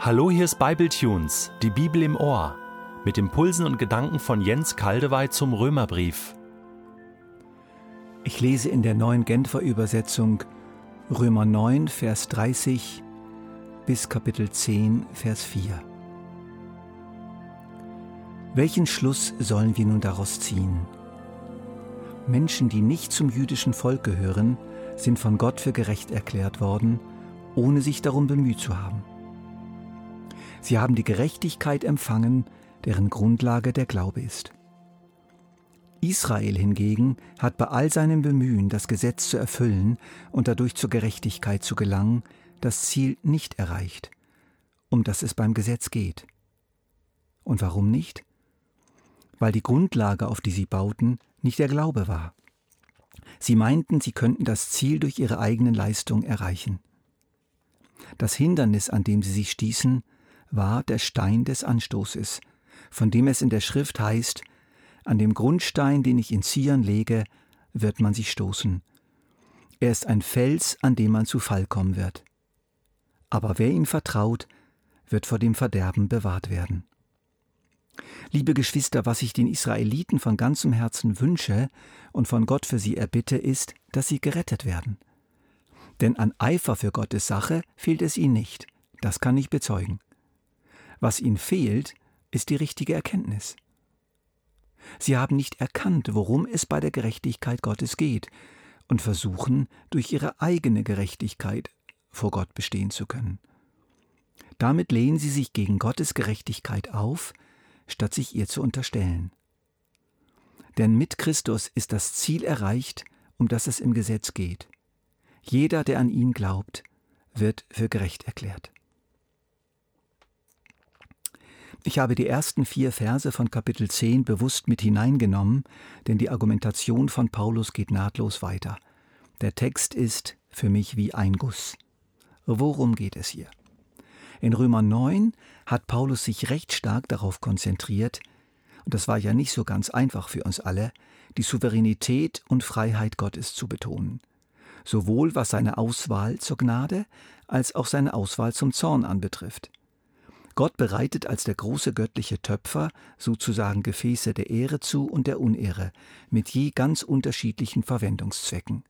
Hallo, hier ist Bibletunes, die Bibel im Ohr, mit Impulsen und Gedanken von Jens Kaldewey zum Römerbrief. Ich lese in der neuen Genfer Übersetzung Römer 9, Vers 30 bis Kapitel 10, Vers 4. Welchen Schluss sollen wir nun daraus ziehen? Menschen, die nicht zum jüdischen Volk gehören, sind von Gott für gerecht erklärt worden, ohne sich darum bemüht zu haben. Sie haben die Gerechtigkeit empfangen, deren Grundlage der Glaube ist. Israel hingegen hat bei all seinem Bemühen, das Gesetz zu erfüllen und dadurch zur Gerechtigkeit zu gelangen, das Ziel nicht erreicht, um das es beim Gesetz geht. Und warum nicht? Weil die Grundlage, auf die sie bauten, nicht der Glaube war. Sie meinten, sie könnten das Ziel durch ihre eigenen Leistungen erreichen. Das Hindernis, an dem sie sich stießen, war der Stein des Anstoßes, von dem es in der Schrift heißt, an dem Grundstein, den ich in Zion lege, wird man sich stoßen. Er ist ein Fels, an dem man zu Fall kommen wird. Aber wer ihm vertraut, wird vor dem Verderben bewahrt werden. Liebe Geschwister, was ich den Israeliten von ganzem Herzen wünsche und von Gott für sie erbitte, ist, dass sie gerettet werden. Denn an Eifer für Gottes Sache fehlt es ihnen nicht, das kann ich bezeugen. Was ihnen fehlt, ist die richtige Erkenntnis. Sie haben nicht erkannt, worum es bei der Gerechtigkeit Gottes geht, und versuchen, durch ihre eigene Gerechtigkeit vor Gott bestehen zu können. Damit lehnen sie sich gegen Gottes Gerechtigkeit auf, statt sich ihr zu unterstellen. Denn mit Christus ist das Ziel erreicht, um das es im Gesetz geht. Jeder, der an ihn glaubt, wird für gerecht erklärt. Ich habe die ersten vier Verse von Kapitel 10 bewusst mit hineingenommen, denn die Argumentation von Paulus geht nahtlos weiter. Der Text ist für mich wie ein Guss. Worum geht es hier? In Römer 9 hat Paulus sich recht stark darauf konzentriert, und das war ja nicht so ganz einfach für uns alle, die Souveränität und Freiheit Gottes zu betonen, sowohl was seine Auswahl zur Gnade als auch seine Auswahl zum Zorn anbetrifft. Gott bereitet als der große göttliche Töpfer sozusagen Gefäße der Ehre zu und der Unehre, mit je ganz unterschiedlichen Verwendungszwecken.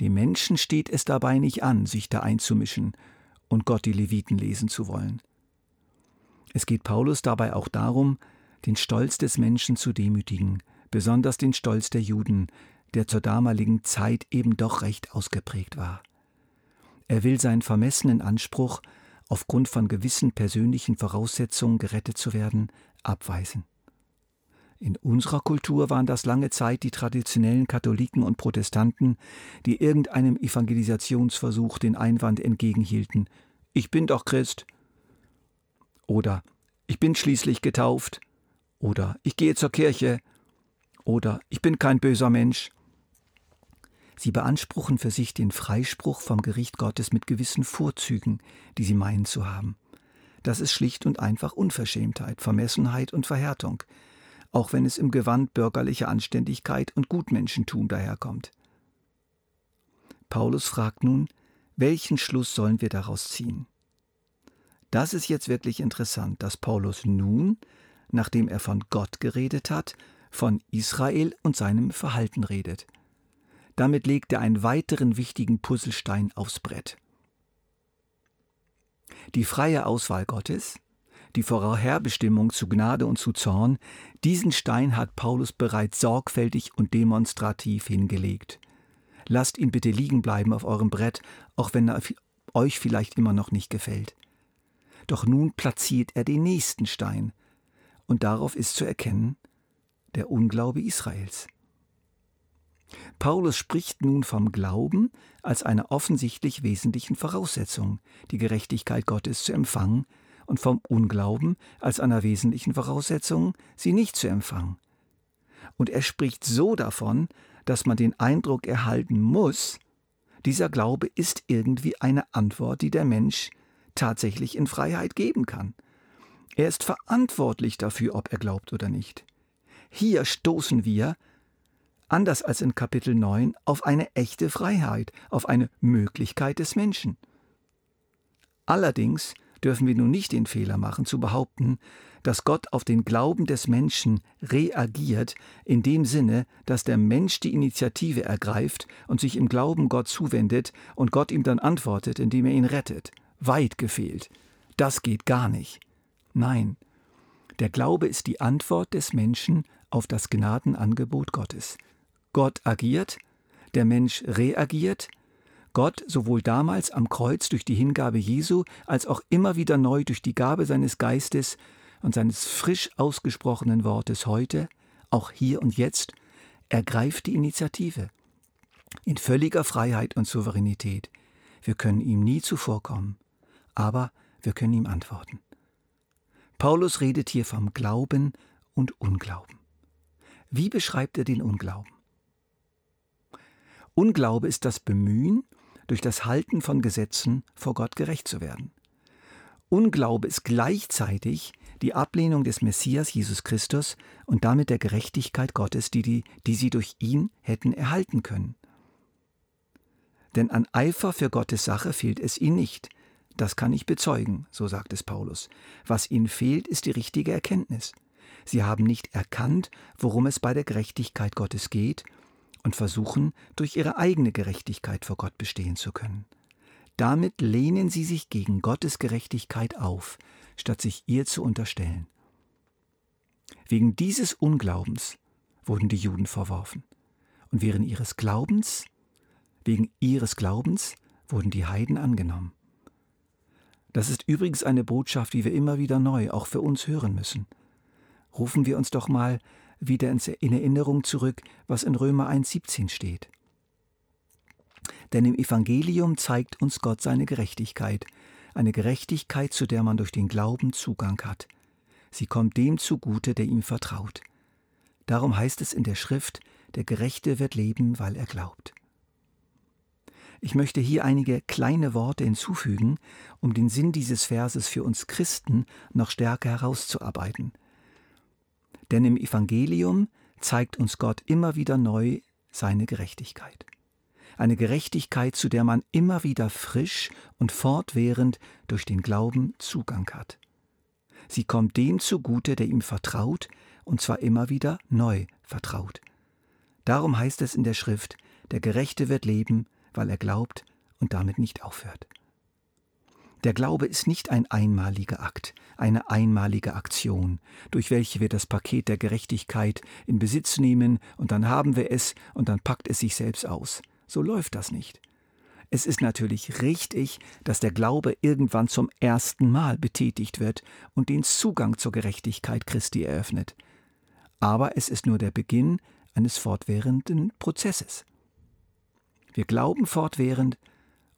Dem Menschen steht es dabei nicht an, sich da einzumischen und Gott die Leviten lesen zu wollen. Es geht Paulus dabei auch darum, den Stolz des Menschen zu demütigen, besonders den Stolz der Juden, der zur damaligen Zeit eben doch recht ausgeprägt war. Er will seinen vermessenen Anspruch, aufgrund von gewissen persönlichen Voraussetzungen gerettet zu werden, abweisen. In unserer Kultur waren das lange Zeit die traditionellen Katholiken und Protestanten, die irgendeinem Evangelisationsversuch den Einwand entgegenhielten Ich bin doch Christ oder Ich bin schließlich getauft oder Ich gehe zur Kirche oder Ich bin kein böser Mensch Sie beanspruchen für sich den Freispruch vom Gericht Gottes mit gewissen Vorzügen, die sie meinen zu haben. Das ist schlicht und einfach Unverschämtheit, Vermessenheit und Verhärtung, auch wenn es im Gewand bürgerlicher Anständigkeit und Gutmenschentum daherkommt. Paulus fragt nun, welchen Schluss sollen wir daraus ziehen? Das ist jetzt wirklich interessant, dass Paulus nun, nachdem er von Gott geredet hat, von Israel und seinem Verhalten redet. Damit legt er einen weiteren wichtigen Puzzlestein aufs Brett. Die freie Auswahl Gottes, die Vorherbestimmung zu Gnade und zu Zorn, diesen Stein hat Paulus bereits sorgfältig und demonstrativ hingelegt. Lasst ihn bitte liegen bleiben auf eurem Brett, auch wenn er euch vielleicht immer noch nicht gefällt. Doch nun platziert er den nächsten Stein, und darauf ist zu erkennen der Unglaube Israels. Paulus spricht nun vom Glauben als einer offensichtlich wesentlichen Voraussetzung, die Gerechtigkeit Gottes zu empfangen, und vom Unglauben als einer wesentlichen Voraussetzung, sie nicht zu empfangen. Und er spricht so davon, dass man den Eindruck erhalten muss, dieser Glaube ist irgendwie eine Antwort, die der Mensch tatsächlich in Freiheit geben kann. Er ist verantwortlich dafür, ob er glaubt oder nicht. Hier stoßen wir anders als in Kapitel 9, auf eine echte Freiheit, auf eine Möglichkeit des Menschen. Allerdings dürfen wir nun nicht den Fehler machen, zu behaupten, dass Gott auf den Glauben des Menschen reagiert, in dem Sinne, dass der Mensch die Initiative ergreift und sich im Glauben Gott zuwendet und Gott ihm dann antwortet, indem er ihn rettet. Weit gefehlt. Das geht gar nicht. Nein, der Glaube ist die Antwort des Menschen auf das Gnadenangebot Gottes. Gott agiert, der Mensch reagiert, Gott sowohl damals am Kreuz durch die Hingabe Jesu als auch immer wieder neu durch die Gabe seines Geistes und seines frisch ausgesprochenen Wortes heute, auch hier und jetzt, ergreift die Initiative. In völliger Freiheit und Souveränität. Wir können ihm nie zuvorkommen, aber wir können ihm antworten. Paulus redet hier vom Glauben und Unglauben. Wie beschreibt er den Unglauben? Unglaube ist das Bemühen, durch das Halten von Gesetzen vor Gott gerecht zu werden. Unglaube ist gleichzeitig die Ablehnung des Messias Jesus Christus und damit der Gerechtigkeit Gottes, die, die, die sie durch ihn hätten erhalten können. Denn an Eifer für Gottes Sache fehlt es ihnen nicht. Das kann ich bezeugen, so sagt es Paulus. Was ihnen fehlt, ist die richtige Erkenntnis. Sie haben nicht erkannt, worum es bei der Gerechtigkeit Gottes geht und versuchen, durch ihre eigene Gerechtigkeit vor Gott bestehen zu können. Damit lehnen sie sich gegen Gottes Gerechtigkeit auf, statt sich ihr zu unterstellen. Wegen dieses Unglaubens wurden die Juden verworfen, und während ihres Glaubens, wegen ihres Glaubens wurden die Heiden angenommen. Das ist übrigens eine Botschaft, die wir immer wieder neu auch für uns hören müssen. Rufen wir uns doch mal wieder in Erinnerung zurück, was in Römer 1.17 steht. Denn im Evangelium zeigt uns Gott seine Gerechtigkeit, eine Gerechtigkeit, zu der man durch den Glauben Zugang hat. Sie kommt dem zugute, der ihm vertraut. Darum heißt es in der Schrift, der Gerechte wird leben, weil er glaubt. Ich möchte hier einige kleine Worte hinzufügen, um den Sinn dieses Verses für uns Christen noch stärker herauszuarbeiten – denn im Evangelium zeigt uns Gott immer wieder neu seine Gerechtigkeit. Eine Gerechtigkeit, zu der man immer wieder frisch und fortwährend durch den Glauben Zugang hat. Sie kommt dem zugute, der ihm vertraut, und zwar immer wieder neu vertraut. Darum heißt es in der Schrift, der Gerechte wird leben, weil er glaubt und damit nicht aufhört. Der Glaube ist nicht ein einmaliger Akt, eine einmalige Aktion, durch welche wir das Paket der Gerechtigkeit in Besitz nehmen und dann haben wir es und dann packt es sich selbst aus. So läuft das nicht. Es ist natürlich richtig, dass der Glaube irgendwann zum ersten Mal betätigt wird und den Zugang zur Gerechtigkeit Christi eröffnet. Aber es ist nur der Beginn eines fortwährenden Prozesses. Wir glauben fortwährend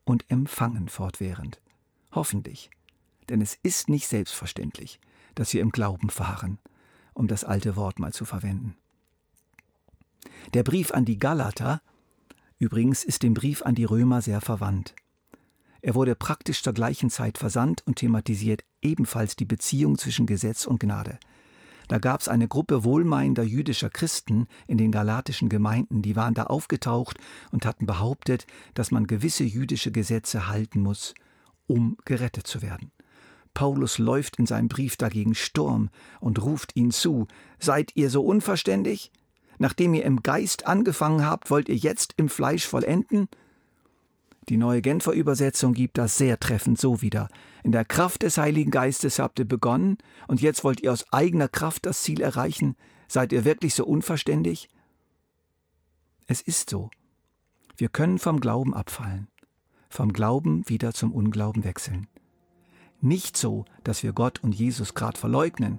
und empfangen fortwährend. Hoffentlich. Denn es ist nicht selbstverständlich, dass wir im Glauben fahren, um das alte Wort mal zu verwenden. Der Brief an die Galater übrigens ist dem Brief an die Römer sehr verwandt. Er wurde praktisch zur gleichen Zeit versandt und thematisiert ebenfalls die Beziehung zwischen Gesetz und Gnade. Da gab es eine Gruppe wohlmeinender jüdischer Christen in den galatischen Gemeinden, die waren da aufgetaucht und hatten behauptet, dass man gewisse jüdische Gesetze halten muss, um gerettet zu werden. Paulus läuft in seinem Brief dagegen Sturm und ruft ihnen zu, Seid ihr so unverständig? Nachdem ihr im Geist angefangen habt, wollt ihr jetzt im Fleisch vollenden? Die neue Genfer Übersetzung gibt das sehr treffend so wieder. In der Kraft des Heiligen Geistes habt ihr begonnen und jetzt wollt ihr aus eigener Kraft das Ziel erreichen. Seid ihr wirklich so unverständig? Es ist so. Wir können vom Glauben abfallen vom Glauben wieder zum Unglauben wechseln. Nicht so, dass wir Gott und Jesus gerade verleugnen,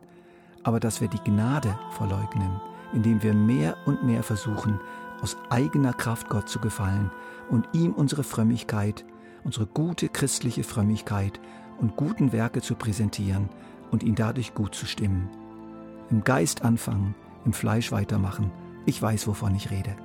aber dass wir die Gnade verleugnen, indem wir mehr und mehr versuchen, aus eigener Kraft Gott zu gefallen und ihm unsere Frömmigkeit, unsere gute christliche Frömmigkeit und guten Werke zu präsentieren und ihn dadurch gut zu stimmen. Im Geist anfangen, im Fleisch weitermachen. Ich weiß, wovon ich rede.